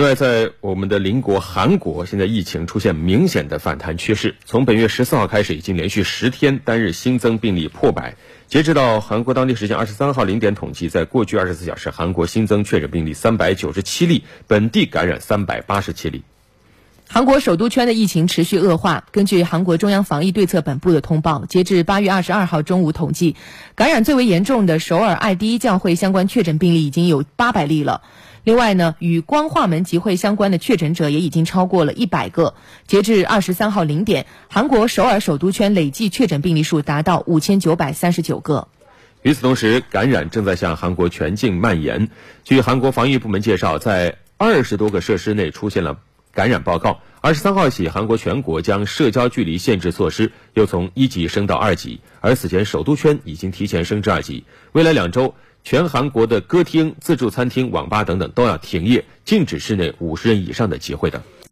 另外，在我们的邻国韩国，现在疫情出现明显的反弹趋势。从本月十四号开始，已经连续十天单日新增病例破百。截止到韩国当地时间二十三号零点统计，在过去二十四小时，韩国新增确诊病例三百九十七例，本地感染三百八十七例。韩国首都圈的疫情持续恶化。根据韩国中央防疫对策本部的通报，截至八月二十二号中午统计，感染最为严重的首尔爱第一教会相关确诊病例已经有八百例了。另外呢，与光化门集会相关的确诊者也已经超过了一百个。截至二十三号零点，韩国首尔首都圈累计确诊病例数达到五千九百三十九个。与此同时，感染正在向韩国全境蔓延。据韩国防疫部门介绍，在二十多个设施内出现了。感染报告。二十三号起，韩国全国将社交距离限制措施又从一级升到二级，而此前首都圈已经提前升至二级。未来两周，全韩国的歌厅、自助餐厅、网吧等等都要停业，禁止室内五十人以上的集会等。